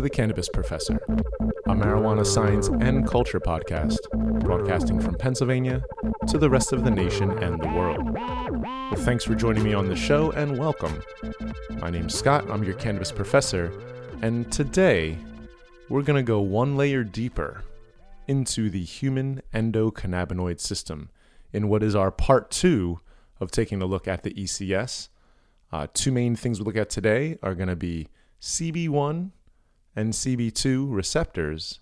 to The Cannabis Professor, a marijuana science and culture podcast broadcasting from Pennsylvania to the rest of the nation and the world. Well, thanks for joining me on the show and welcome. My name's Scott, I'm your Cannabis Professor, and today we're going to go one layer deeper into the human endocannabinoid system in what is our part two of taking a look at the ECS. Uh, two main things we look at today are going to be CB1 and CB2 receptors,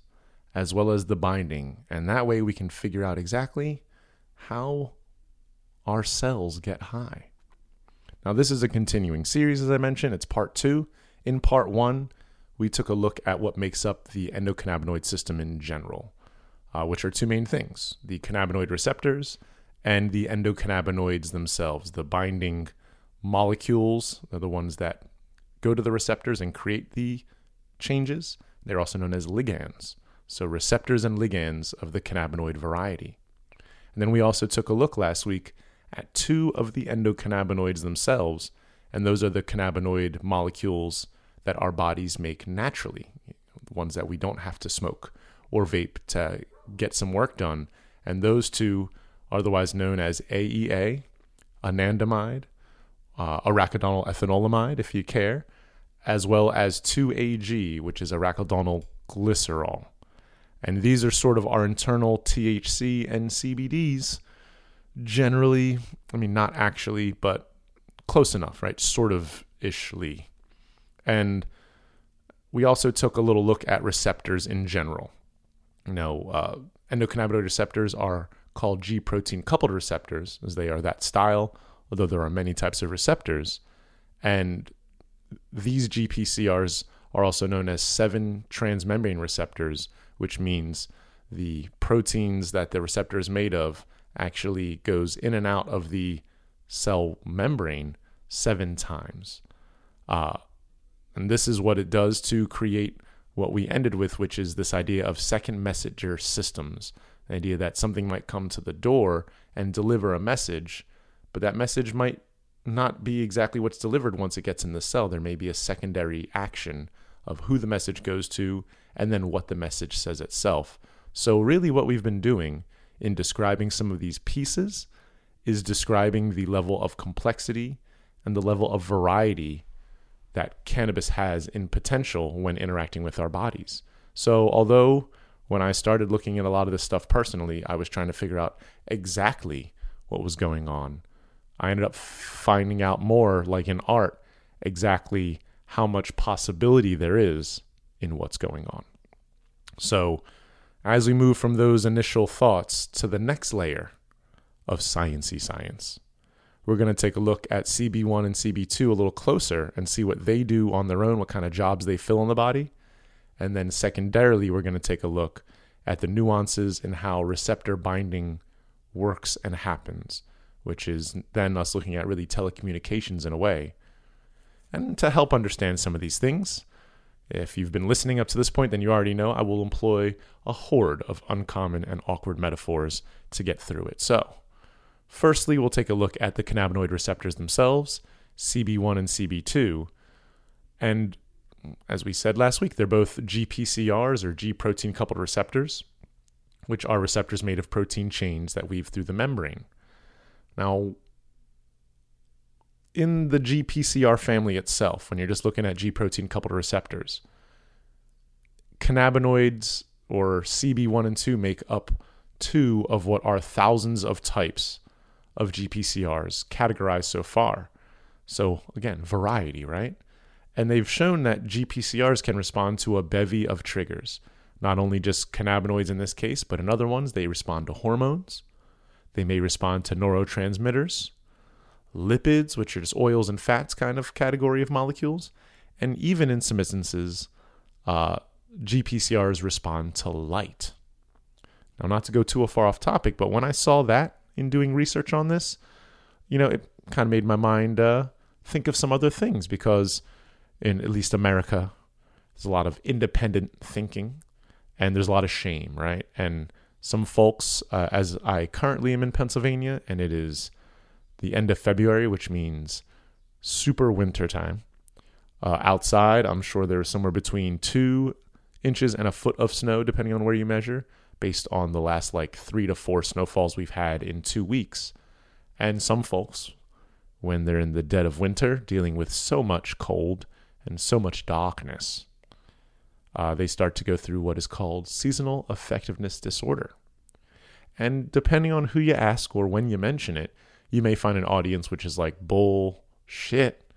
as well as the binding. And that way we can figure out exactly how our cells get high. Now, this is a continuing series, as I mentioned. It's part two. In part one, we took a look at what makes up the endocannabinoid system in general, uh, which are two main things the cannabinoid receptors and the endocannabinoids themselves, the binding molecules, are the ones that go to the receptors and create the changes. They're also known as ligands. So, receptors and ligands of the cannabinoid variety. And then we also took a look last week at two of the endocannabinoids themselves, and those are the cannabinoid molecules that our bodies make naturally, the ones that we don't have to smoke or vape to get some work done. And those two are otherwise known as AEA, anandamide, uh, arachidonyl ethanolamide, if you care, as well as 2AG, which is arachidonyl glycerol. And these are sort of our internal THC and CBDs. Generally, I mean, not actually, but close enough, right? Sort of ishly. And we also took a little look at receptors in general. You know, uh, endocannabinoid receptors are called G protein coupled receptors, as they are that style, although there are many types of receptors. And these GPCRs are also known as 7 transmembrane receptors, which means the proteins that the receptor is made of actually goes in and out of the cell membrane seven times. Uh, and this is what it does to create what we ended with, which is this idea of second messenger systems. The idea that something might come to the door and deliver a message, but that message might not be exactly what's delivered once it gets in the cell. There may be a secondary action of who the message goes to and then what the message says itself. So, really, what we've been doing in describing some of these pieces is describing the level of complexity and the level of variety that cannabis has in potential when interacting with our bodies. So, although when I started looking at a lot of this stuff personally, I was trying to figure out exactly what was going on I ended up finding out more, like in art, exactly how much possibility there is in what's going on. So, as we move from those initial thoughts to the next layer of sciency science, we're going to take a look at CB1 and CB2 a little closer and see what they do on their own, what kind of jobs they fill in the body. And then, secondarily, we're going to take a look at the nuances in how receptor binding works and happens which is then us looking at really telecommunications in a way. And to help understand some of these things, if you've been listening up to this point, then you already know I will employ a horde of uncommon and awkward metaphors to get through it. So, firstly, we'll take a look at the cannabinoid receptors themselves, CB1 and CB2. And as we said last week, they're both GPCRs or G protein coupled receptors, which are receptors made of protein chains that weave through the membrane. Now, in the GPCR family itself, when you're just looking at G protein coupled receptors, cannabinoids or CB1 and 2 make up two of what are thousands of types of GPCRs categorized so far. So, again, variety, right? And they've shown that GPCRs can respond to a bevy of triggers, not only just cannabinoids in this case, but in other ones, they respond to hormones, they may respond to neurotransmitters, lipids, which are just oils and fats kind of category of molecules, and even in some instances, uh, GPCRs respond to light. Now, not to go too far off topic, but when I saw that in doing research on this, you know, it kind of made my mind uh, think of some other things because in at least America, there's a lot of independent thinking and there's a lot of shame, right? And some folks, uh, as I currently am in Pennsylvania, and it is the end of February, which means super winter time. Uh, outside, I'm sure there's somewhere between two inches and a foot of snow, depending on where you measure, based on the last like three to four snowfalls we've had in two weeks. And some folks, when they're in the dead of winter, dealing with so much cold and so much darkness, uh, they start to go through what is called seasonal affectiveness disorder. And depending on who you ask or when you mention it, you may find an audience which is like, bullshit.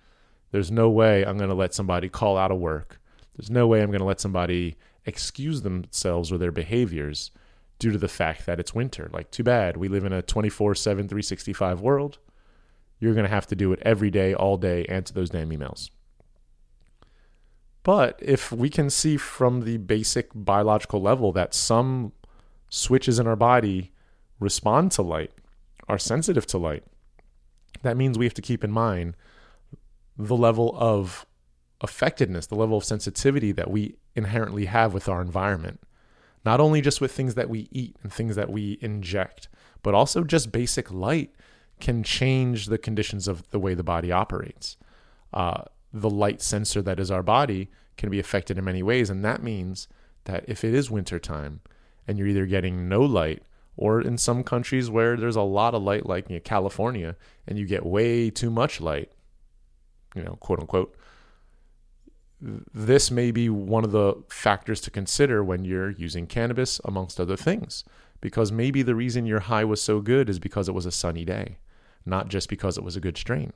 There's no way I'm going to let somebody call out of work. There's no way I'm going to let somebody excuse themselves or their behaviors due to the fact that it's winter. Like, too bad. We live in a 24 7, 365 world. You're going to have to do it every day, all day, answer those damn emails. But if we can see from the basic biological level that some switches in our body respond to light, are sensitive to light, that means we have to keep in mind the level of affectedness, the level of sensitivity that we inherently have with our environment. Not only just with things that we eat and things that we inject, but also just basic light can change the conditions of the way the body operates. Uh, the light sensor that is our body can be affected in many ways. And that means that if it is wintertime and you're either getting no light, or in some countries where there's a lot of light, like in California, and you get way too much light, you know, quote unquote, this may be one of the factors to consider when you're using cannabis, amongst other things. Because maybe the reason your high was so good is because it was a sunny day, not just because it was a good strain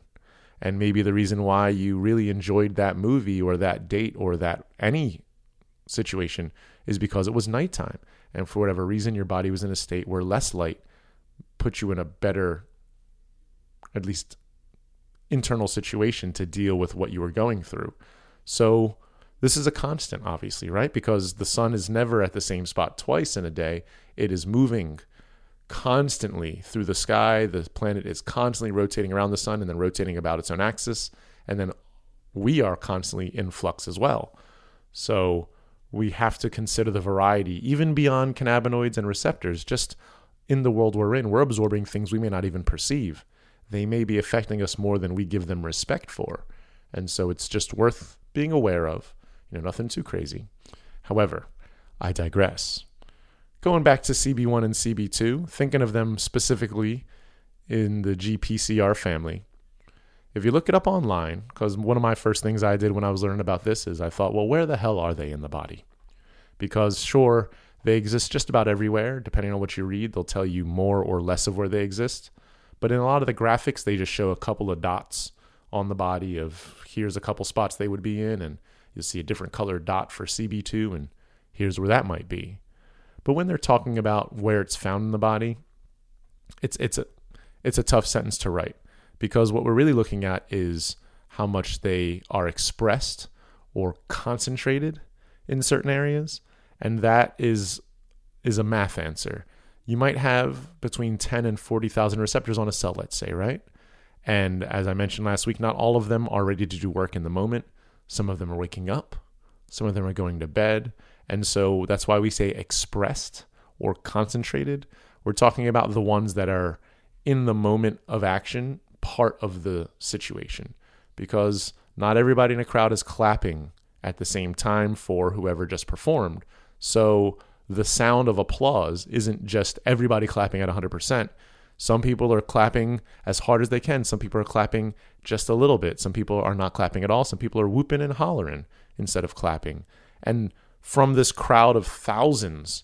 and maybe the reason why you really enjoyed that movie or that date or that any situation is because it was nighttime. And for whatever reason your body was in a state where less light put you in a better at least internal situation to deal with what you were going through. So this is a constant obviously right? Because the sun is never at the same spot twice in a day. It is moving constantly through the sky. The planet is constantly rotating around the sun and then rotating about its own axis. And then we are constantly in flux as well. So we have to consider the variety, even beyond cannabinoids and receptors, just in the world we're in. We're absorbing things we may not even perceive. They may be affecting us more than we give them respect for. And so it's just worth being aware of. You know, nothing too crazy. However, I digress going back to CB1 and CB2, thinking of them specifically in the GPCR family. If you look it up online, because one of my first things I did when I was learning about this is I thought, well, where the hell are they in the body? Because sure, they exist just about everywhere. Depending on what you read, they'll tell you more or less of where they exist. But in a lot of the graphics, they just show a couple of dots on the body of here's a couple spots they would be in, and you'll see a different colored dot for CB2, and here's where that might be. But when they're talking about where it's found in the body, it's it's a it's a tough sentence to write because what we're really looking at is how much they are expressed or concentrated in certain areas, and that is is a math answer. You might have between 10 and 40,000 receptors on a cell, let's say, right? And as I mentioned last week, not all of them are ready to do work in the moment. Some of them are waking up, some of them are going to bed, and so that's why we say expressed or concentrated. We're talking about the ones that are in the moment of action, part of the situation, because not everybody in a crowd is clapping at the same time for whoever just performed. So the sound of applause isn't just everybody clapping at 100%. Some people are clapping as hard as they can. Some people are clapping just a little bit. Some people are not clapping at all. Some people are whooping and hollering instead of clapping. And from this crowd of thousands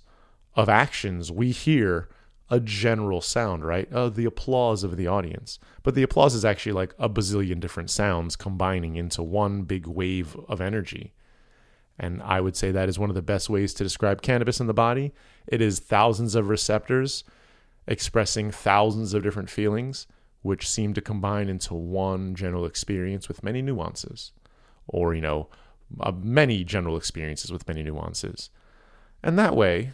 of actions, we hear a general sound, right? Uh, the applause of the audience. But the applause is actually like a bazillion different sounds combining into one big wave of energy. And I would say that is one of the best ways to describe cannabis in the body. It is thousands of receptors expressing thousands of different feelings, which seem to combine into one general experience with many nuances. Or, you know, uh, many general experiences with many nuances. And that way,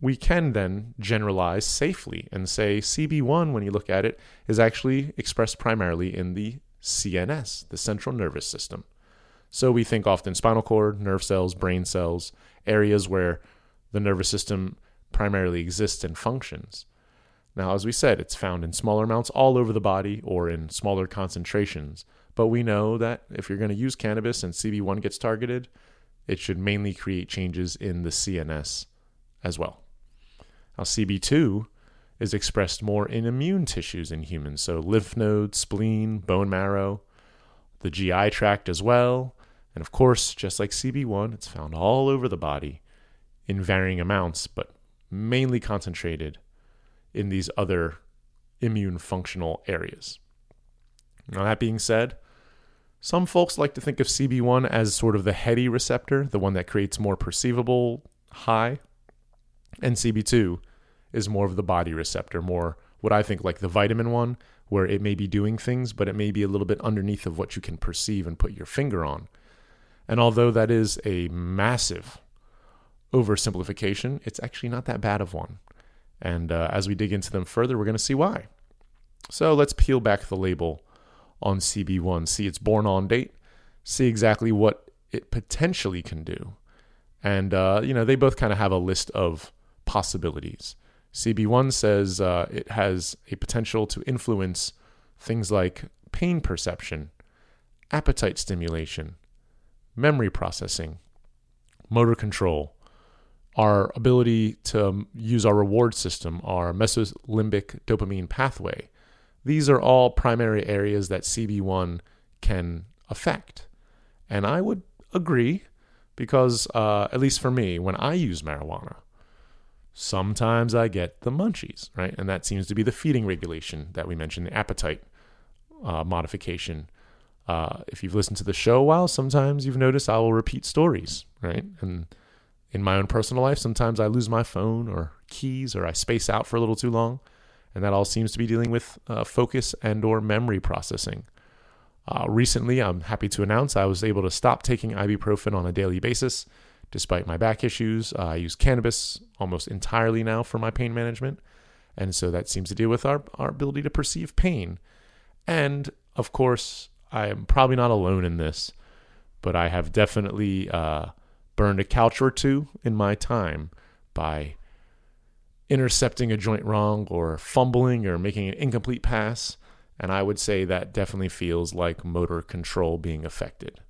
we can then generalize safely and say CB1, when you look at it, is actually expressed primarily in the CNS, the central nervous system. So we think often spinal cord, nerve cells, brain cells, areas where the nervous system primarily exists and functions. Now, as we said, it's found in smaller amounts all over the body or in smaller concentrations, but we know that if you're going to use cannabis and CB1 gets targeted, it should mainly create changes in the CNS as well. Now, CB2 is expressed more in immune tissues in humans, so lymph nodes, spleen, bone marrow, the GI tract as well. And of course, just like CB1, it's found all over the body in varying amounts, but mainly concentrated in these other immune functional areas. Now, that being said, some folks like to think of CB1 as sort of the heady receptor, the one that creates more perceivable high, and CB2 is more of the body receptor, more what I think like the vitamin one, where it may be doing things, but it may be a little bit underneath of what you can perceive and put your finger on. And although that is a massive oversimplification, it's actually not that bad of one. And uh, as we dig into them further, we're going to see why. So let's peel back the label on CB1, see its born on date, see exactly what it potentially can do. And, uh, you know, they both kind of have a list of possibilities. CB1 says uh, it has a potential to influence things like pain perception, appetite stimulation, memory processing, motor control, our ability to use our reward system, our mesolimbic dopamine pathway. These are all primary areas that CB1 can affect. And I would agree because, uh, at least for me, when I use marijuana, sometimes I get the munchies, right? And that seems to be the feeding regulation that we mentioned, the appetite uh, modification. Uh, if you've listened to the show a while, sometimes you've noticed I will repeat stories, right? And in my own personal life, sometimes I lose my phone or keys or I space out for a little too long, and that all seems to be dealing with uh, focus and or memory processing. Uh, recently, I'm happy to announce I was able to stop taking ibuprofen on a daily basis, despite my back issues. Uh, I use cannabis almost entirely now for my pain management, and so that seems to deal with our, our ability to perceive pain. And of course, I am probably not alone in this, but I have definitely uh, burned a couch or two in my time by intercepting a joint wrong or fumbling or making an incomplete pass. And I would say that definitely feels like motor control being affected.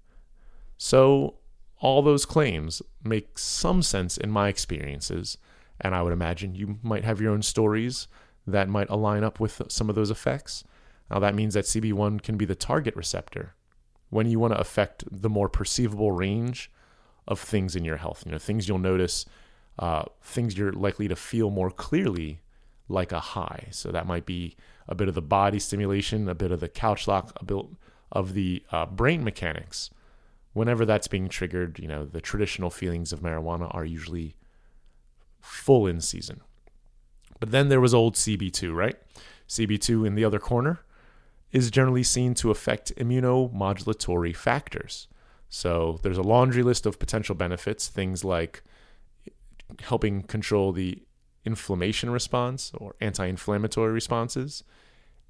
So, all those claims make some sense in my experiences. And I would imagine you might have your own stories that might align up with some of those effects. Now, that means that CB1 can be the target receptor. When you want to affect the more perceivable range of things in your health. You know, things you'll notice, uh, things you're likely to feel more clearly like a high. So that might be a bit of the body stimulation, a bit of the couch lock, a bit of the uh, brain mechanics. Whenever that's being triggered, you know, the traditional feelings of marijuana are usually full in season. But then there was old CB2, right? CB2 in the other corner is generally seen to affect immunomodulatory factors. So there's a laundry list of potential benefits, things like helping control the inflammation response or anti inflammatory responses,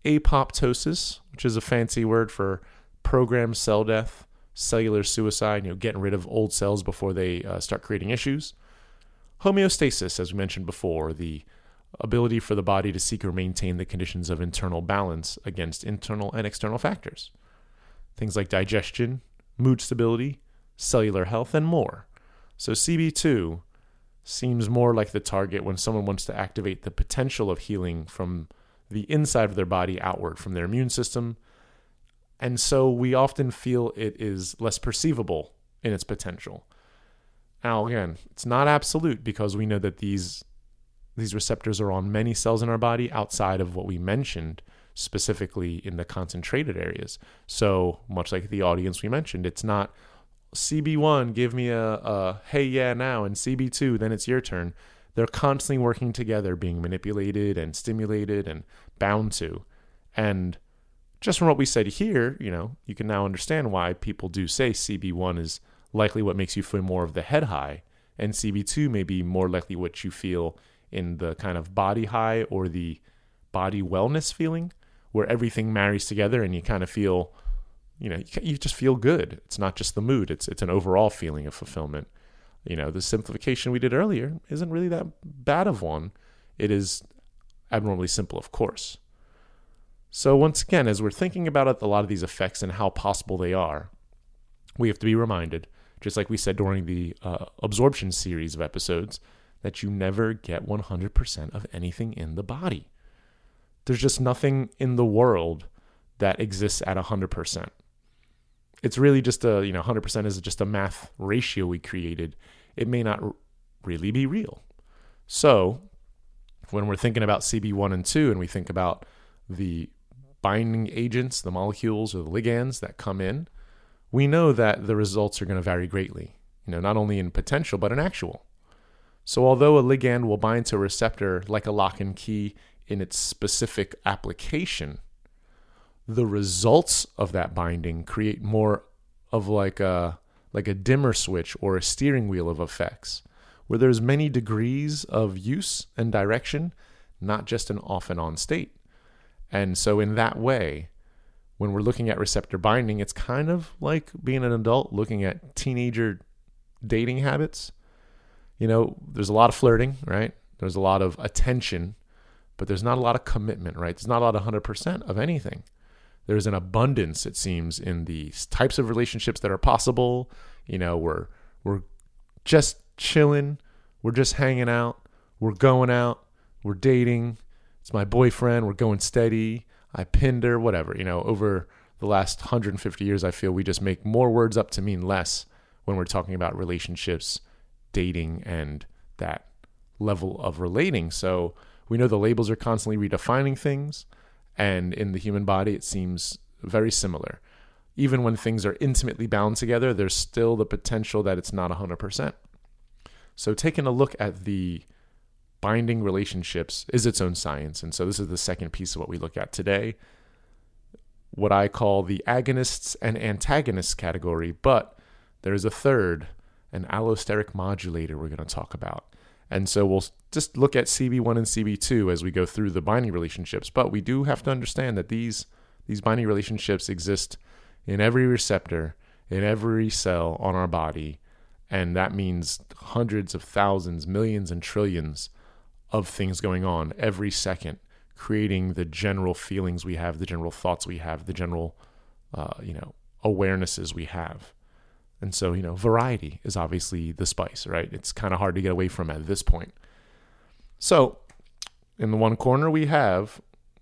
apoptosis, which is a fancy word for programmed cell death, cellular suicide, you know, getting rid of old cells before they uh, start creating issues, homeostasis, as we mentioned before, the ability for the body to seek or maintain the conditions of internal balance against internal and external factors. Things like digestion, mood stability, cellular health, and more. So CB2 seems more like the target when someone wants to activate the potential of healing from the inside of their body outward, from their immune system. And so we often feel it is less perceivable in its potential. Now, again, it's not absolute because we know that these these receptors are on many cells in our body outside of what we mentioned specifically in the concentrated areas. So, much like the audience we mentioned, it's not CB1, give me a, a hey, yeah, now, and CB2, then it's your turn. They're constantly working together, being manipulated and stimulated and bound to. And just from what we said here, you know, you can now understand why people do say CB1 is likely what makes you feel more of the head high, and CB2 may be more likely what you feel in the kind of body high or the body wellness feeling where everything marries together and you kind of feel you know you just feel good. It's not just the mood. It's it's an overall feeling of fulfillment. You know the simplification we did earlier isn't really that bad of one. It is abnormally simple of course. So, once again, as we're thinking about it, a lot of these effects and how possible they are, we have to be reminded, just like we said during the uh, absorption series of episodes, that you never get 100% of anything in the body. There's just nothing in the world that exists at 100%. It's really just a, you know, 100% is just a math ratio we created. It may not really be real. So, when we're thinking about CB1 and 2 and we think about the binding agents, the molecules or the ligands that come in, we know that the results are going to vary greatly, you know, not only in potential but in actual. So although a ligand will bind to a receptor like a lock and key in its specific application, the results of that binding create more of like a like a dimmer switch or a steering wheel of effects where there's many degrees of use and direction, not just an off and on state. And so in that way, when we're looking at receptor binding, it's kind of like being an adult looking at teenager dating habits. You know, there's a lot of flirting, right? There's a lot of attention, but there's not a lot of commitment, right? There's not a lot of 100% of anything. There's an abundance, it seems, in the types of relationships that are possible. You know, we're we're just chilling, we're just hanging out, we're going out, we're dating. It's my boyfriend, we're going steady I pinned her, whatever. You know, over the last 150 years, I feel we just make more words up to mean less when we're talking about relationships, dating, and that level of relating. So we know the labels are constantly redefining things, and in the human body, it seems very similar. Even when things are intimately bound together, there's still the potential that it's not 100%. So, taking a look at the binding relationships is its own science. And so this is the second piece of what we look at today. What I call the agonists and antagonists category, but there's a third, an allosteric modulator we're going to talk about. And so we'll just look at CB1 and CB2 as we go through the binding relationships, but we do have to understand that these these binding relationships exist in every receptor, in every cell on our body, and that means hundreds of thousands, millions and trillions of things going on every second, creating the general feelings we have, the general thoughts we have, the general, uh, you know, awarenesses we have. And so, you know, variety is obviously the spice, right? It's kind of hard to get away from at this point. So, in the one corner, we have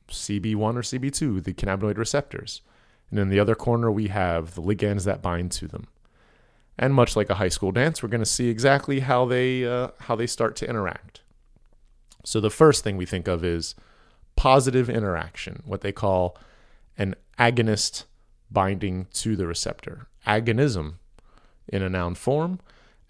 CB1 or CB2, the cannabinoid receptors. And in the other corner, we have the ligands that bind to them. And much like a high school dance, we're going to see exactly how they uh, how they start to interact. So the first thing we think of is positive interaction, what they call an agonist binding to the receptor. Agonism in a noun form.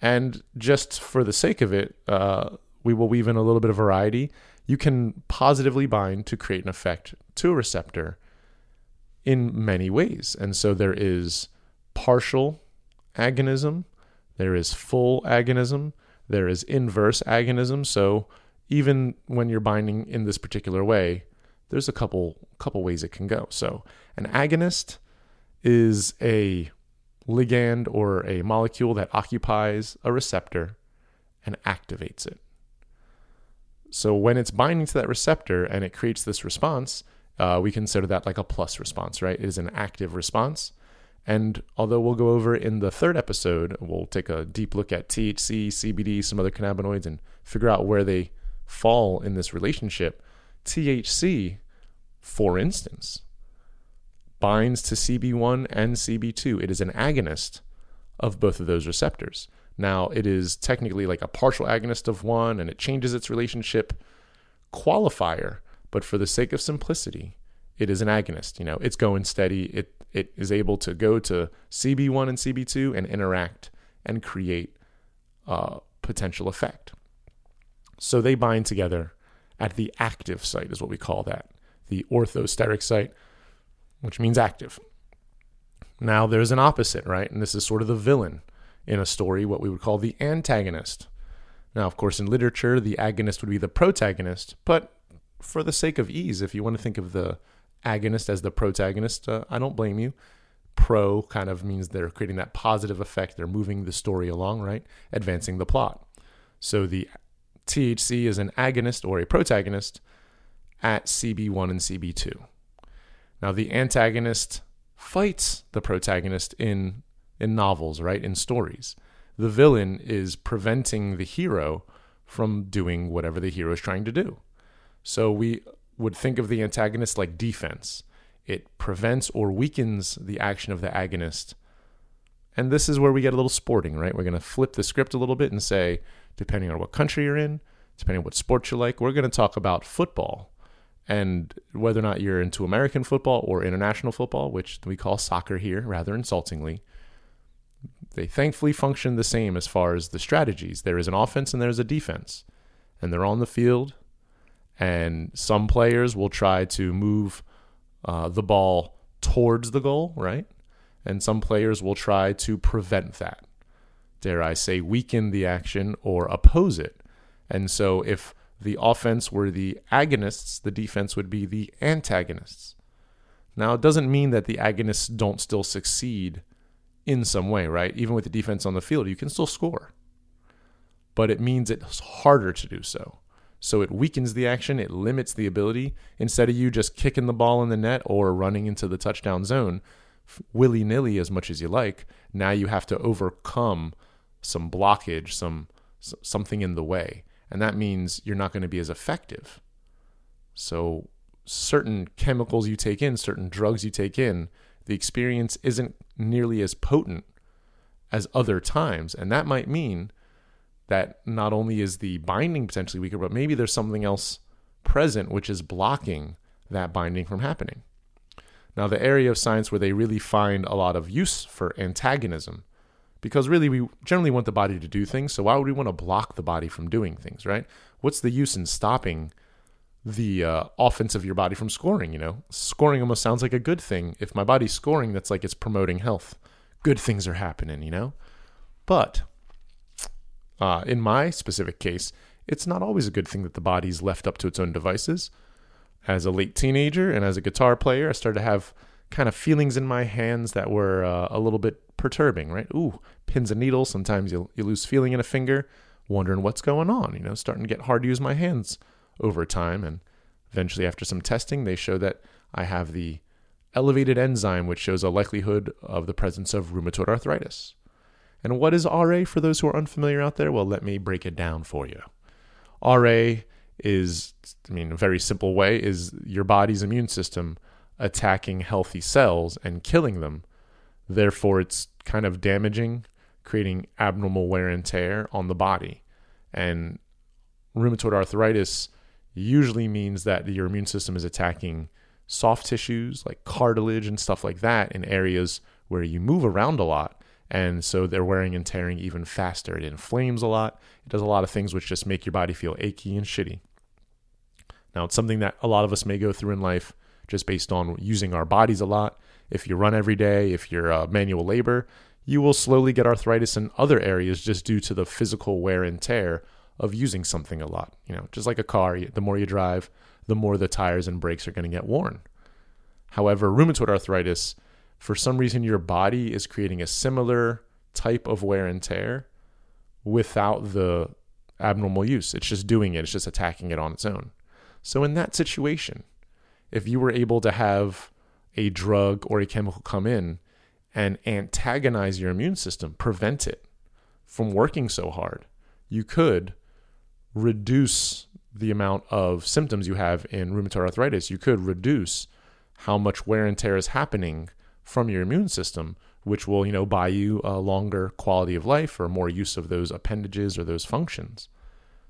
And just for the sake of it, uh, we will weave in a little bit of variety. You can positively bind to create an effect to a receptor in many ways. And so there is partial agonism, there is full agonism, there is inverse agonism. So even when you're binding in this particular way, there's a couple couple ways it can go. So an agonist is a ligand or a molecule that occupies a receptor and activates it. So when it's binding to that receptor and it creates this response, uh, we consider that like a plus response, right? It is an active response. And although we'll go over in the third episode, we'll take a deep look at THC, CBD, some other cannabinoids, and figure out where they fall in this relationship, THC, for instance, binds to CB1 and CB2. It is an agonist of both of those receptors. Now, it is technically like a partial agonist of one and it changes its relationship qualifier, but for the sake of simplicity, it is an agonist. You know, it's going steady. It it is able to go to CB1 and CB2 and interact and create a potential effect. So they bind together at the active site, is what we call that, the orthosteric site, which means active. Now there's an opposite, right? And this is sort of the villain in a story, what we would call the antagonist. Now, of course, in literature, the agonist would be the protagonist, but for the sake of ease, if you want to think of the agonist as the protagonist, uh, I don't blame you. Pro kind of means they're creating that positive effect. They're moving the story along, right? Advancing the plot. So the THC is an agonist or a protagonist at CB1 and CB2. Now, the antagonist fights the protagonist in in novels, right? In stories. The villain is preventing the hero from doing whatever the hero is trying to do. So we would think of the antagonist like defense. It prevents or weakens the action of the agonist. And this is where we get a little sporting, right? We're going to flip the script a little bit and say, depending on what country you're in, depending on what sport you like, we're going to talk about football and whether or not you're into American football or international football, which we call soccer here rather insultingly. They thankfully function the same as far as the strategies. There is an offense and there's a defense, and they're on the field. And some players will try to move uh, the ball towards the goal, right? And some players will try to prevent that. Dare I say, weaken the action or oppose it. And so, if the offense were the agonists, the defense would be the antagonists. Now, it doesn't mean that the agonists don't still succeed in some way, right? Even with the defense on the field, you can still score. But it means it's harder to do so. So it weakens the action, it limits the ability. Instead of you just kicking the ball in the net or running into the touchdown zone willy nilly as much as you like, now you have to overcome some blockage, some something in the way. And that means you're not going to be as effective. So certain chemicals you take in, certain drugs you take in, the experience isn't nearly as potent as other times. And that might mean that not only is the binding potentially weaker, but maybe there's something else present which is blocking that binding from happening. Now, the area of science where they really find a lot of use for antagonism, because really we generally want the body to do things, so why would we want to block the body from doing things, right? What's the use in stopping the uh, offense of your body from scoring. You know, scoring almost sounds like a good thing. If my body's scoring, that's like it's promoting health. Good things are happening, you know? But uh, in my specific case, it's not always a good thing that the body's left up to its own devices. As a late teenager and as a guitar player, I started to have kind of feelings in my hands that were uh, a little bit perturbing, right? Ooh, pins and needles. Sometimes you you lose feeling in a finger, wondering what's going on. You know, starting to get hard to use my hands over time. And eventually, after some testing, they show that I have the elevated enzyme, which shows a likelihood of the presence of rheumatoid arthritis. And what is RA for those who are unfamiliar out there? Well, let me break it down for you. RA is, I mean, a very simple way is your body's immune system attacking healthy cells and killing them. Therefore, it's kind of damaging, creating abnormal wear and tear on the body. And rheumatoid arthritis usually means that your immune system is attacking soft tissues like cartilage and stuff like that in areas where you move around a lot. And so they're wearing and tearing even faster. It inflames a lot. It does a lot of things which just make your body feel achy and shitty. Now, it's something that a lot of us may go through in life just based on using our bodies a lot. If you run every day, if you're uh, manual labor, you will slowly get arthritis in other areas just due to the physical wear and tear of using something a lot. You know, just like a car, the more you drive, the more the tires and brakes are going to get worn. However, rheumatoid arthritis, for some reason, your body is creating a similar type of wear and tear without the abnormal use. It's just doing it, it's just attacking it on its own. So, in that situation, if you were able to have a drug or a chemical come in and antagonize your immune system, prevent it from working so hard, you could reduce the amount of symptoms you have in rheumatoid arthritis. You could reduce how much wear and tear is happening from your immune system, which will, you know, buy you a longer quality of life or more use of those appendages or those functions.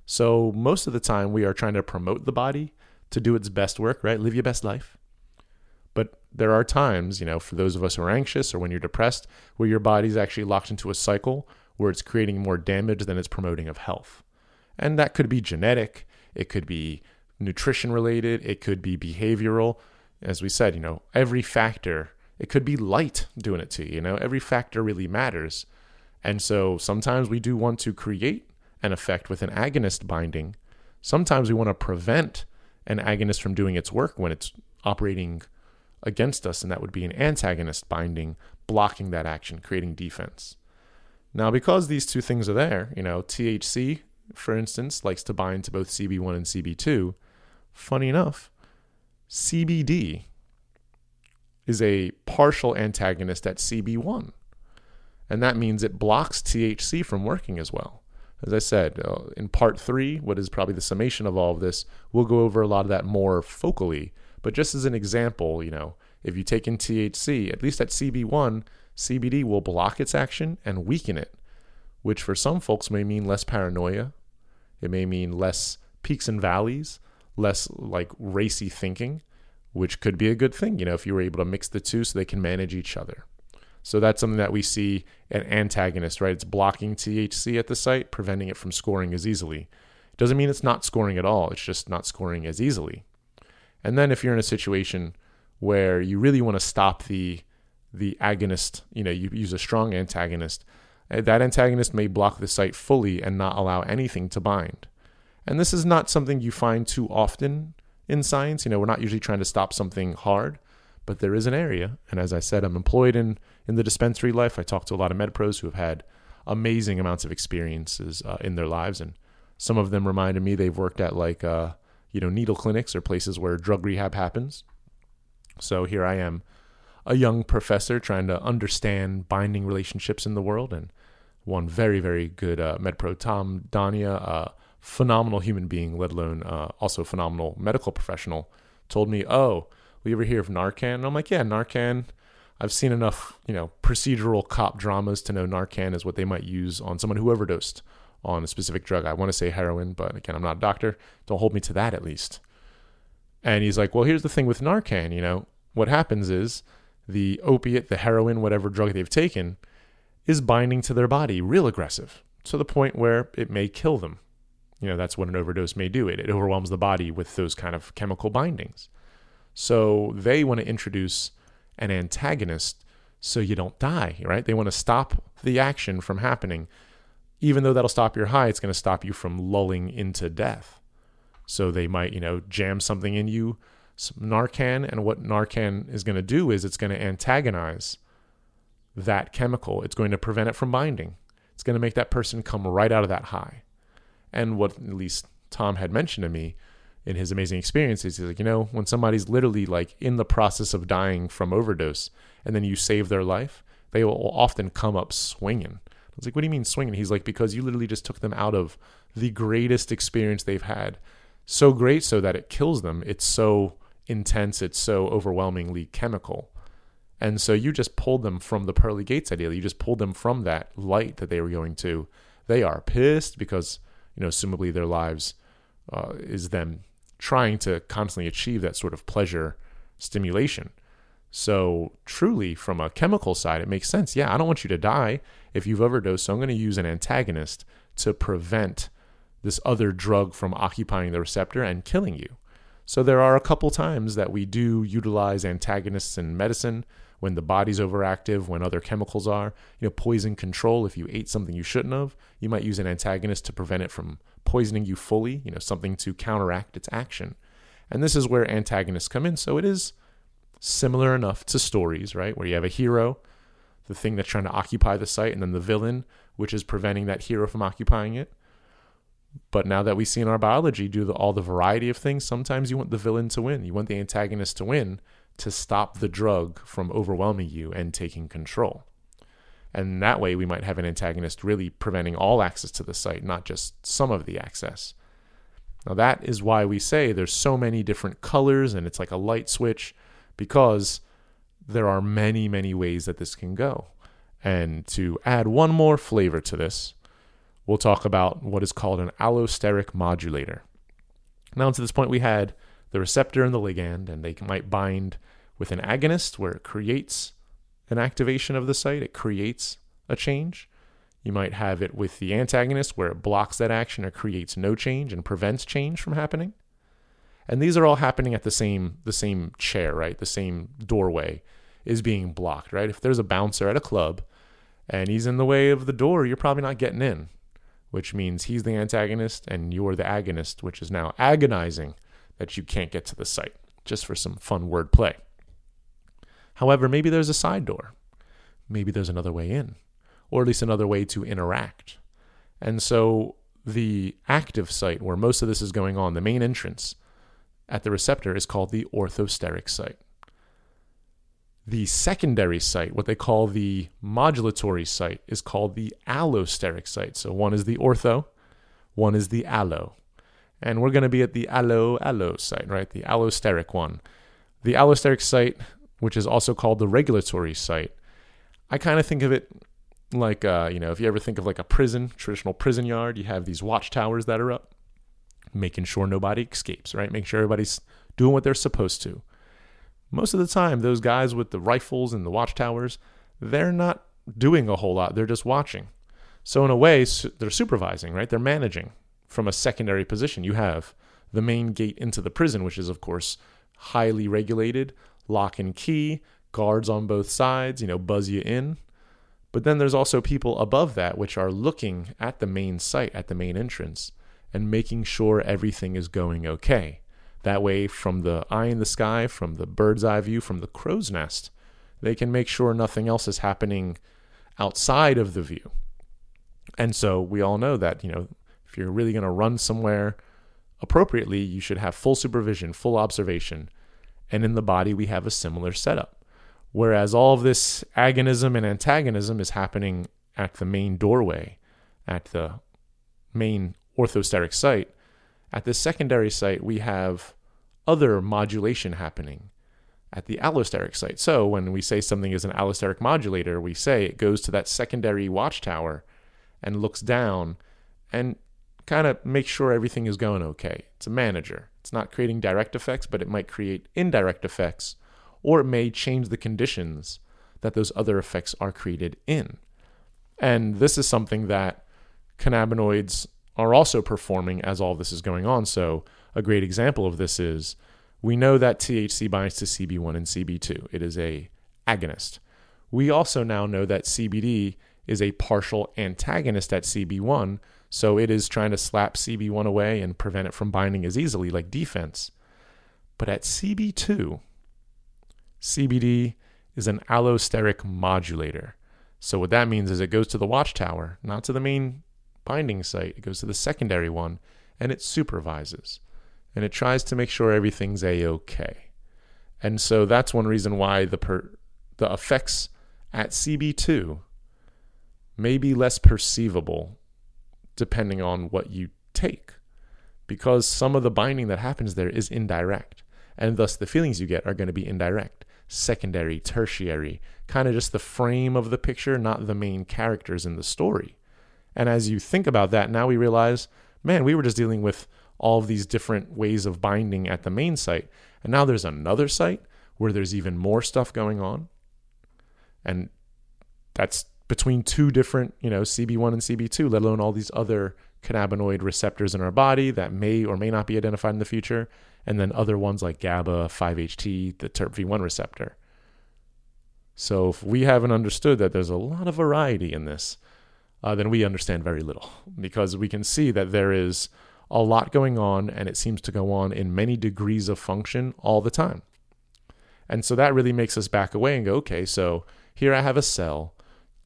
So most of the time we are trying to promote the body to do its best work, right? Live your best life. But there are times, you know, for those of us who are anxious or when you're depressed, where your body's actually locked into a cycle where it's creating more damage than it's promoting of health. And that could be genetic, it could be nutrition related, it could be behavioral. As we said, you know, every factor, it could be light doing it to you, you know, every factor really matters. And so sometimes we do want to create an effect with an agonist binding. Sometimes we want to prevent an agonist from doing its work when it's operating against us, and that would be an antagonist binding, blocking that action, creating defense. Now, because these two things are there, you know, THC for instance, likes to bind to both CB1 and CB2. Funny enough, CBD is a partial antagonist at CB1. And that means it blocks THC from working as well. As I said, uh, in part three, what is probably the summation of all of this, we'll go over a lot of that more focally. But just as an example, you know, if you take in THC, at least at CB1, CBD will block its action and weaken it, which for some folks may mean less paranoia. It may mean less peaks and valleys, less like racy thinking, which could be a good thing, you know, if you were able to mix the two so they can manage each other. So that's something that we see an antagonist, right? It's blocking THC at the site, preventing it from scoring as easily. Doesn't mean it's not scoring at all, it's just not scoring as easily. And then if you're in a situation where you really want to stop the the agonist, you know, you use a strong antagonist, eh, that antagonist may block the site fully and not allow anything to bind. And this is not something you find too often in science. You know, we're not usually trying to stop something hard, but there is an area. And as I said, I'm employed in in the dispensary life. I talk to a lot of med pros who have had amazing amounts of experiences uh, in their lives, and some of them reminded me they've worked at like uh, you know needle clinics or places where drug rehab happens. So here I am, a young professor trying to understand binding relationships in the world, and one very very good uh, med pro, Tom Dania, phenomenal human being, let alone uh, also phenomenal medical professional, told me, "Oh, we ever hear of Narcan?" And I'm like, "Yeah, Narcan." I've seen enough, you know, procedural cop dramas to know Narcan is what they might use on someone who overdosed on a specific drug. I want to say heroin, but again, I'm not a doctor. Don't hold me to that at least. And he's like, well, here's the thing with Narcan, you know, what happens is the opiate, the heroin, whatever drug they've taken is binding to their body real aggressive to the point where it may kill them. You know, that's what an overdose may do. It, it overwhelms the body with those kind of chemical bindings. So they want to introduce an antagonist so you don't die, right? They want to stop the action from happening. Even though that'll stop your high, it's going to stop you from lulling into death. So they might, you know, jam something in you, some Narcan, and what Narcan is going to do is it's going to antagonize that chemical. It's going to prevent it from binding. It's going to make that person come right out of that high. And what at least Tom had mentioned to me in his amazing experiences. He's like, you know, when somebody's literally like in the process of dying from overdose and then you save their life, they will often come up swinging. I was like, what do you mean swinging? He's like, because you literally just took them out of the greatest experience they've had. So great so that it kills them. It's so intense, it's so overwhelmingly chemical. And so you just pulled them from the pearly gates ideally. You just pulled them from that light that they were going to. They are pissed because, you know, assumably their lives uh, is them trying to constantly achieve that sort of pleasure stimulation. So, truly, from a chemical side, it makes sense. Yeah, I don't want you to die if you've overdosed, so I'm going to use an antagonist to prevent this other drug from occupying the receptor and killing you. So, there are a couple times that we do utilize antagonists in medicine when the body's overactive, when other chemicals are. You know, poison control, if you ate something you shouldn't have, you might use an antagonist to prevent it from poisoning you fully, you know, something to counteract its action. And this is where antagonists come in. So it is similar enough to stories, right? Where you have a hero, the thing that's trying to occupy the site, and then the villain, which is preventing that hero from occupying it. But now that we see in our biology, to all the variety of things, sometimes you want the villain to win. You want the antagonist to win to stop the drug from overwhelming you and taking control. And that way, we might have an antagonist really preventing all access to the site, not just some of the access. Now, that is why we say there's so many different colors and it's like a light switch because there are many, many ways that this can go. And to add one more flavor to this, we'll talk about what is called an allosteric modulator. Now, to this point, we had the receptor and the ligand, and they might bind with an agonist where it creates an activation of the site, it creates a change. You might have it with the antagonist where it blocks that action or creates no change and prevents change from happening. And these are all happening at the same the same chair, right? The same doorway is being blocked, right? If there's a bouncer at a club and he's in the way of the door, you're probably not getting in, which means he's the antagonist and you're the agonist, which is now agonizing that you can't get to the site, just for some fun wordplay. However, maybe there's a side door. Maybe there's another way in, or at least another way to interact. And so the active site where most of this is going on, the main entrance at the receptor, is called the orthosteric site. The secondary site, what they call the modulatory site, is called the allosteric site. So one is the ortho, one is the allo. And we're going to be at the allo allo site, right? The allosteric one. The allosteric site, which is also called the regulatory site, I kind of think of it like, uh, you know, if you ever think of like a prison, traditional prison yard, you have these watchtowers that are up, making sure nobody escapes, right? Make sure everybody's doing what they're supposed to. Most of the time, those guys with the rifles and the watchtowers, they're not doing a whole lot. They're just watching. So, in a way, they're supervising, right? They're managing from a secondary position. You have the main gate into the prison, which is, of course, highly regulated, lock and key, guards on both sides, you know, buzz you in. But then there's also people above that which are looking at the main site, at the main entrance, and making sure everything is going okay. That way, from the eye in the sky, from the bird's eye view, from the crow's nest, they can make sure nothing else is happening outside of the view. And so we all know that, you know, if you're really going to run somewhere appropriately, you should have full supervision, full observation. And in the body, we have a similar setup. Whereas all of this agonism and antagonism is happening at the main doorway, at the main orthosteric site. At the secondary site, we have other modulation happening at the allosteric site. So when we say something is an allosteric modulator, we say it goes to that secondary watchtower and looks down and kind of makes sure everything is going okay. It's a manager. It's not creating direct effects, but it might create indirect effects, or it may change the conditions that those other effects are created in. And this is something that cannabinoids are also performing as all this is going on. So, a great example of this is we know that THC binds to CB1 and CB2. It is a agonist. We also now know that CBD is a partial antagonist at CB1, so it is trying to slap CB1 away and prevent it from binding as easily, like defense. But at CB2, CBD is an allosteric modulator. So what that means is it goes to the watchtower, not to the main binding site. It goes to the secondary one and it supervises. And it tries to make sure everything's a-okay. And so that's one reason why the per, the effects at CB2 may be less perceivable depending on what you take. Because some of the binding that happens there is indirect, and thus the feelings you get are going to be indirect, secondary, tertiary, kind of just the frame of the picture, not the main characters in the story. And as you think about that, now we realize, man, we were just dealing with all of these different ways of binding at the main site. And now there's another site where there's even more stuff going on. And that's between two different, you know, CB1 and CB2, let alone all these other cannabinoid receptors in our body that may or may not be identified in the future, and then other ones like GABA, 5-HT, the TRPV1 receptor. So if we haven't understood that there's a lot of variety in this, uh, then we understand very little because we can see that there is a lot going on and it seems to go on in many degrees of function all the time. And so that really makes us back away and go, okay, so here I have a cell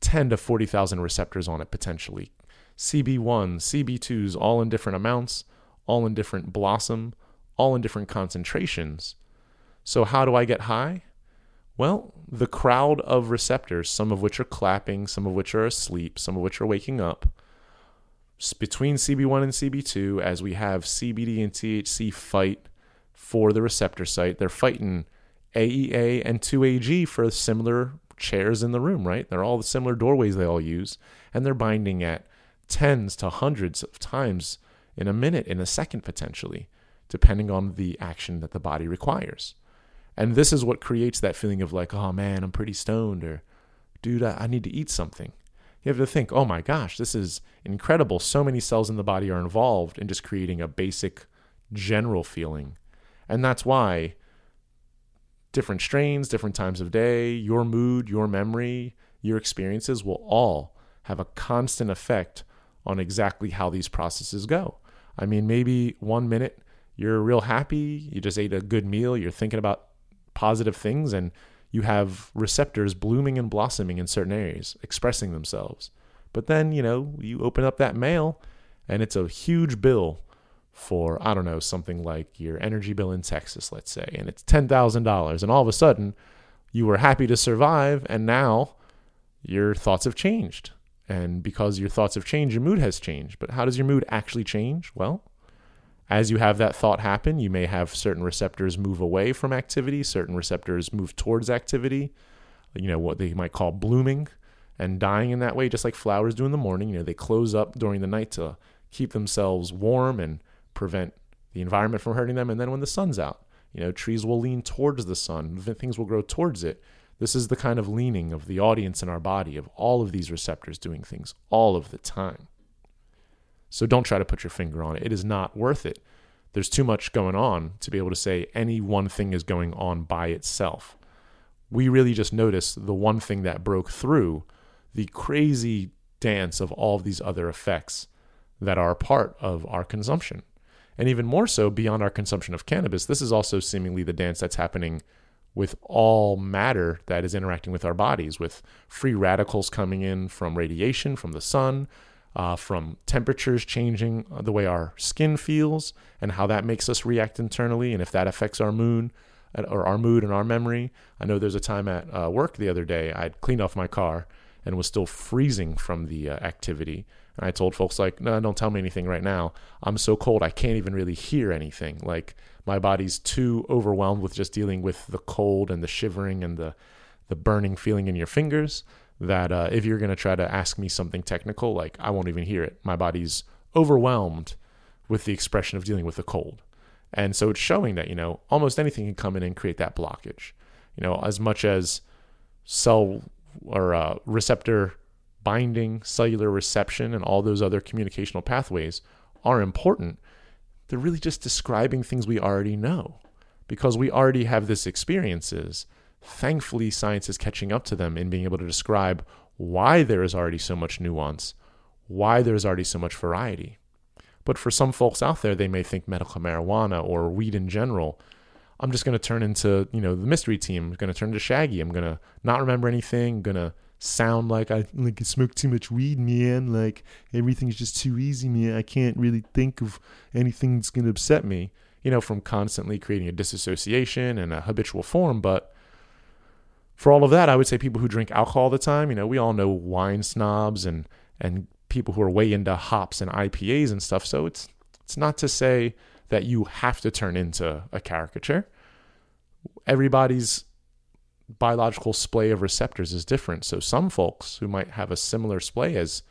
10 to 40,000 receptors on it potentially. CB1, CB2s, all in different amounts, all in different blossom, all in different concentrations. So, how do I get high? Well, the crowd of receptors, some of which are clapping, some of which are asleep, some of which are waking up, between CB1 and CB2, as we have CBD and THC fight for the receptor site, they're fighting AEA and 2AG for a similar chairs in the room, right? They're all the similar doorways they all use, and they're binding at tens to hundreds of times in a minute, in a second potentially, depending on the action that the body requires. And this is what creates that feeling of like, oh man, I'm pretty stoned, or dude, I, I need to eat something. You have to think, oh my gosh, this is incredible. So many cells in the body are involved in just creating a basic general feeling. And that's why different strains, different times of day, your mood, your memory, your experiences will all have a constant effect on exactly how these processes go. I mean, maybe one minute you're real happy, you just ate a good meal, you're thinking about positive things, and you have receptors blooming and blossoming in certain areas, expressing themselves. But then, you know, you open up that mail and it's a huge bill for, I don't know, something like your energy bill in Texas, let's say, and it's $10,000. And all of a sudden, you were happy to survive, and now your thoughts have changed. And because your thoughts have changed, your mood has changed. But how does your mood actually change? Well, as you have that thought happen, you may have certain receptors move away from activity, certain receptors move towards activity, you know, what they might call blooming and dying in that way, just like flowers do in the morning. You know, they close up during the night to keep themselves warm and prevent the environment from hurting them. And then when the sun's out, you know, trees will lean towards the sun, things will grow towards it. This is the kind of leaning of the audience in our body, of all of these receptors doing things all of the time. So don't try to put your finger on it. It is not worth it. There's too much going on to be able to say any one thing is going on by itself. We really just notice the one thing that broke through the crazy dance of all of these other effects that are part of our consumption. And even more so, beyond our consumption of cannabis, this is also seemingly the dance that's happening with all matter that is interacting with our bodies, with free radicals coming in from radiation, from the sun, uh, from temperatures changing the way our skin feels, and how that makes us react internally, and if that affects our mood or our mood and our memory. I know there's a time at uh, work the other day I'd cleaned off my car and was still freezing from the uh, activity. And I told folks like, no, don't tell me anything right now. I'm so cold I can't even really hear anything. Like my body's too overwhelmed with just dealing with the cold and the shivering and the the burning feeling in your fingers that uh, if you're to try to ask me something technical, like I won't even hear it. My body's overwhelmed with the expression of dealing with the cold. And so it's showing that, you know, almost anything can come in and create that blockage. You know, as much as cell or uh, receptor binding, cellular reception, and all those other communicational pathways are important, they're really just describing things we already know. Because we already have this experiences, thankfully science is catching up to them in being able to describe why there is already so much nuance, why there's already so much variety. But for some folks out there, they may think medical marijuana or weed in general I'm just going to turn into, you know, the mystery team. I'm going to turn into Shaggy. I'm going to not remember anything. I'm going to sound like I like I smoke too much weed, man. Like everything's just too easy, man. I can't really think of anything that's to upset me, you know, from constantly creating a disassociation and a habitual form. But for all of that, I would say people who drink alcohol all the time, you know, we all know wine snobs and, and people who are way into hops and IPAs and stuff. So it's, it's not to say that you have to turn into a caricature. Everybody's biological splay of receptors is different. So some folks who might have a similar splay as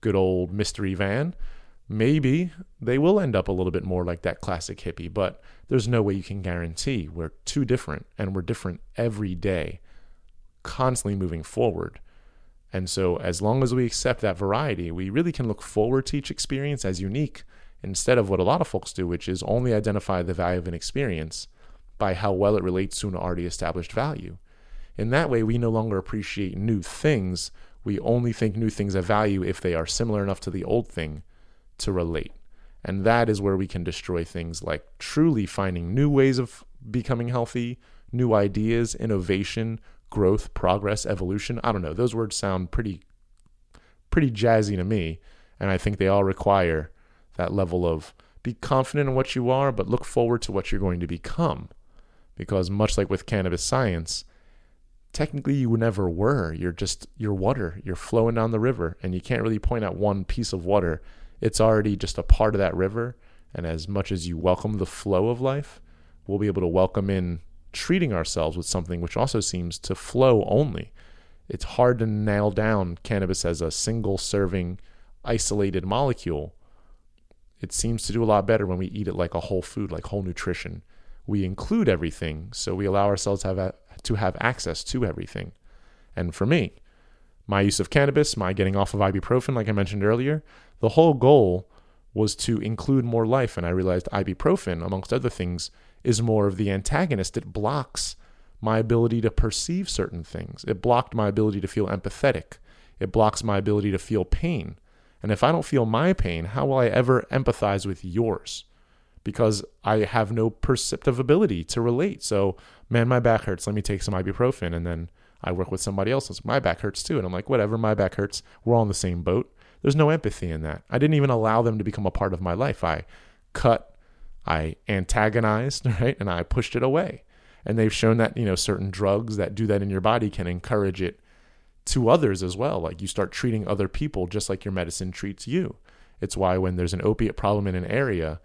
good old Mystery Van, maybe they will end up a little bit more like that classic hippie, but there's no way you can guarantee. We're too different and we're different every day, constantly moving forward. And so, as long as we accept that variety, we really can look forward to each experience as unique instead of what a lot of folks do, which is only identify the value of an experience by how well it relates to an already established value. In that way, we no longer appreciate new things. We only think new things have value if they are similar enough to the old thing to relate. And that is where we can destroy things like truly finding new ways of becoming healthy, new ideas, innovation, growth, progress, evolution. I don't know. Those words sound pretty pretty jazzy to me, and I think they all require that level of be confident in what you are, but look forward to what you're going to become. Because much like with cannabis science, technically you never were. You're just you're water. You're flowing down the river, and you can't really point at one piece of water. It's already just a part of that river. And as much as you welcome the flow of life, we'll be able to welcome in treating ourselves with something which also seems to flow only. It's hard to nail down cannabis as a single serving, isolated molecule it seems to do a lot better when we eat it like a whole food, like whole nutrition. We include everything, so we allow ourselves to have, to have access to everything. And for me, my use of cannabis, my getting off of ibuprofen, like I mentioned earlier, the whole goal was to include more life. And I realized ibuprofen, amongst other things, is more of the antagonist. It blocks my ability to perceive certain things, it blocked my ability to feel empathetic, it blocks my ability to feel pain. And if I don't feel my pain, how will I ever empathize with yours? Because I have no perceptive ability to relate. So, man, my back hurts. Let me take some ibuprofen. And then I work with somebody else. My back hurts too. And I'm like, whatever, my back hurts. We're all in the same boat. There's no empathy in that. I didn't even allow them to become a part of my life. I cut, I antagonized, right? And I pushed it away. And they've shown that, you know, certain drugs that do that in your body can encourage it to others as well. Like you start treating other people just like your medicine treats you. It's why when there's an opiate problem in an area,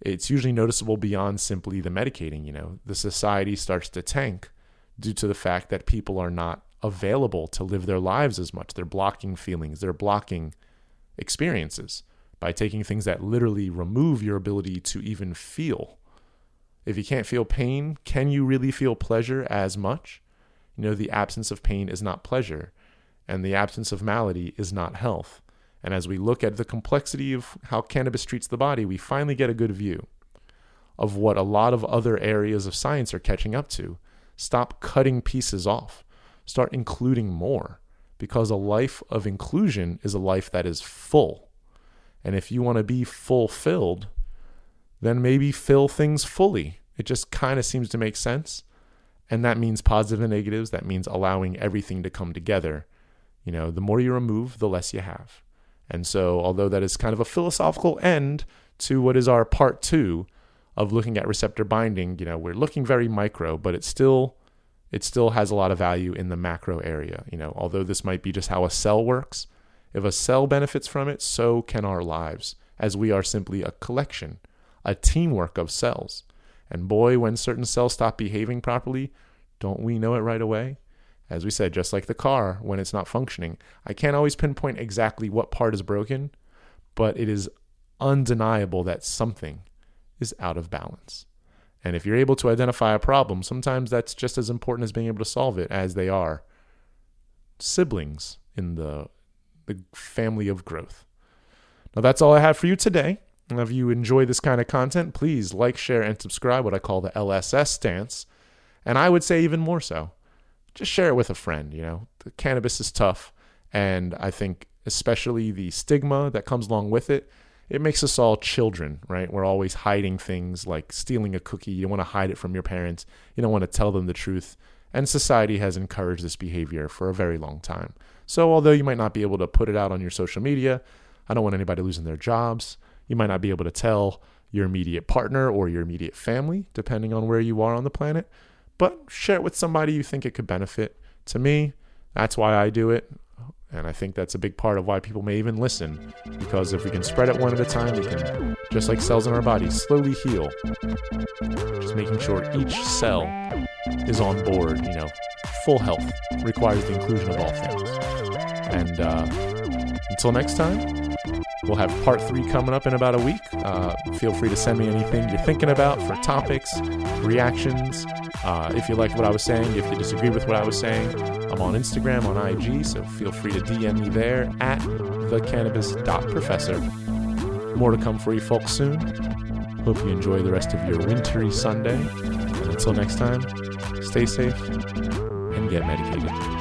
it's usually noticeable beyond simply the medicating. You know, the society starts to tank due to the fact that people are not available to live their lives as much. They're blocking feelings, they're blocking experiences by taking things that literally remove your ability to even feel. If you can't feel pain, can you really feel pleasure as much? You know, the absence of pain is not pleasure, and the absence of malady is not health. And as we look at the complexity of how cannabis treats the body, we finally get a good view of what a lot of other areas of science are catching up to. Stop cutting pieces off, start including more, because a life of inclusion is a life that is full. And if you want to be fulfilled, then maybe fill things fully. It just kind of seems to make sense. And that means positive and negatives. That means allowing everything to come together. You know, the more you remove, the less you have. And so, although that is kind of a philosophical end to what is our part two of looking at receptor binding, you know, we're looking very micro, but it still it still has a lot of value in the macro area. You know, although this might be just how a cell works, if a cell benefits from it, so can our lives, as we are simply a collection, a teamwork of cells. And boy, when certain cells stop behaving properly, don't we know it right away? As we said, just like the car when it's not functioning, I can't always pinpoint exactly what part is broken, but it is undeniable that something is out of balance. And if you're able to identify a problem, sometimes that's just as important as being able to solve it as they are siblings in the, the family of growth. Now, that's all I have for you today. And if you enjoy this kind of content, please like, share, and subscribe, what I call the LSS stance. And I would say even more so just share it with a friend. You know, the cannabis is tough, and I think especially the stigma that comes along with it. It makes us all children, right? We're always hiding things like stealing a cookie. You don't want to hide it from your parents. You don't want to tell them the truth. And society has encouraged this behavior for a very long time. So, although you might not be able to put it out on your social media, I don't want anybody losing their jobs. You might not be able to tell your immediate partner or your immediate family, depending on where you are on the planet but share it with somebody you think it could benefit. To me, that's why I do it. And I think that's a big part of why people may even listen. Because if we can spread it one at a time, we can, just like cells in our bodies, slowly heal. Just making sure each cell is on board, you know, full health requires the inclusion of all things. And uh, until next time, We'll have part three coming up in about a week. Uh, feel free to send me anything you're thinking about for topics, reactions. Uh, if you like what I was saying, if you disagree with what I was saying, I'm on Instagram, on IG, so feel free to DM me there at thecannabis.professor. More to come for you folks soon. Hope you enjoy the rest of your wintry Sunday. And until next time, stay safe and get medicated.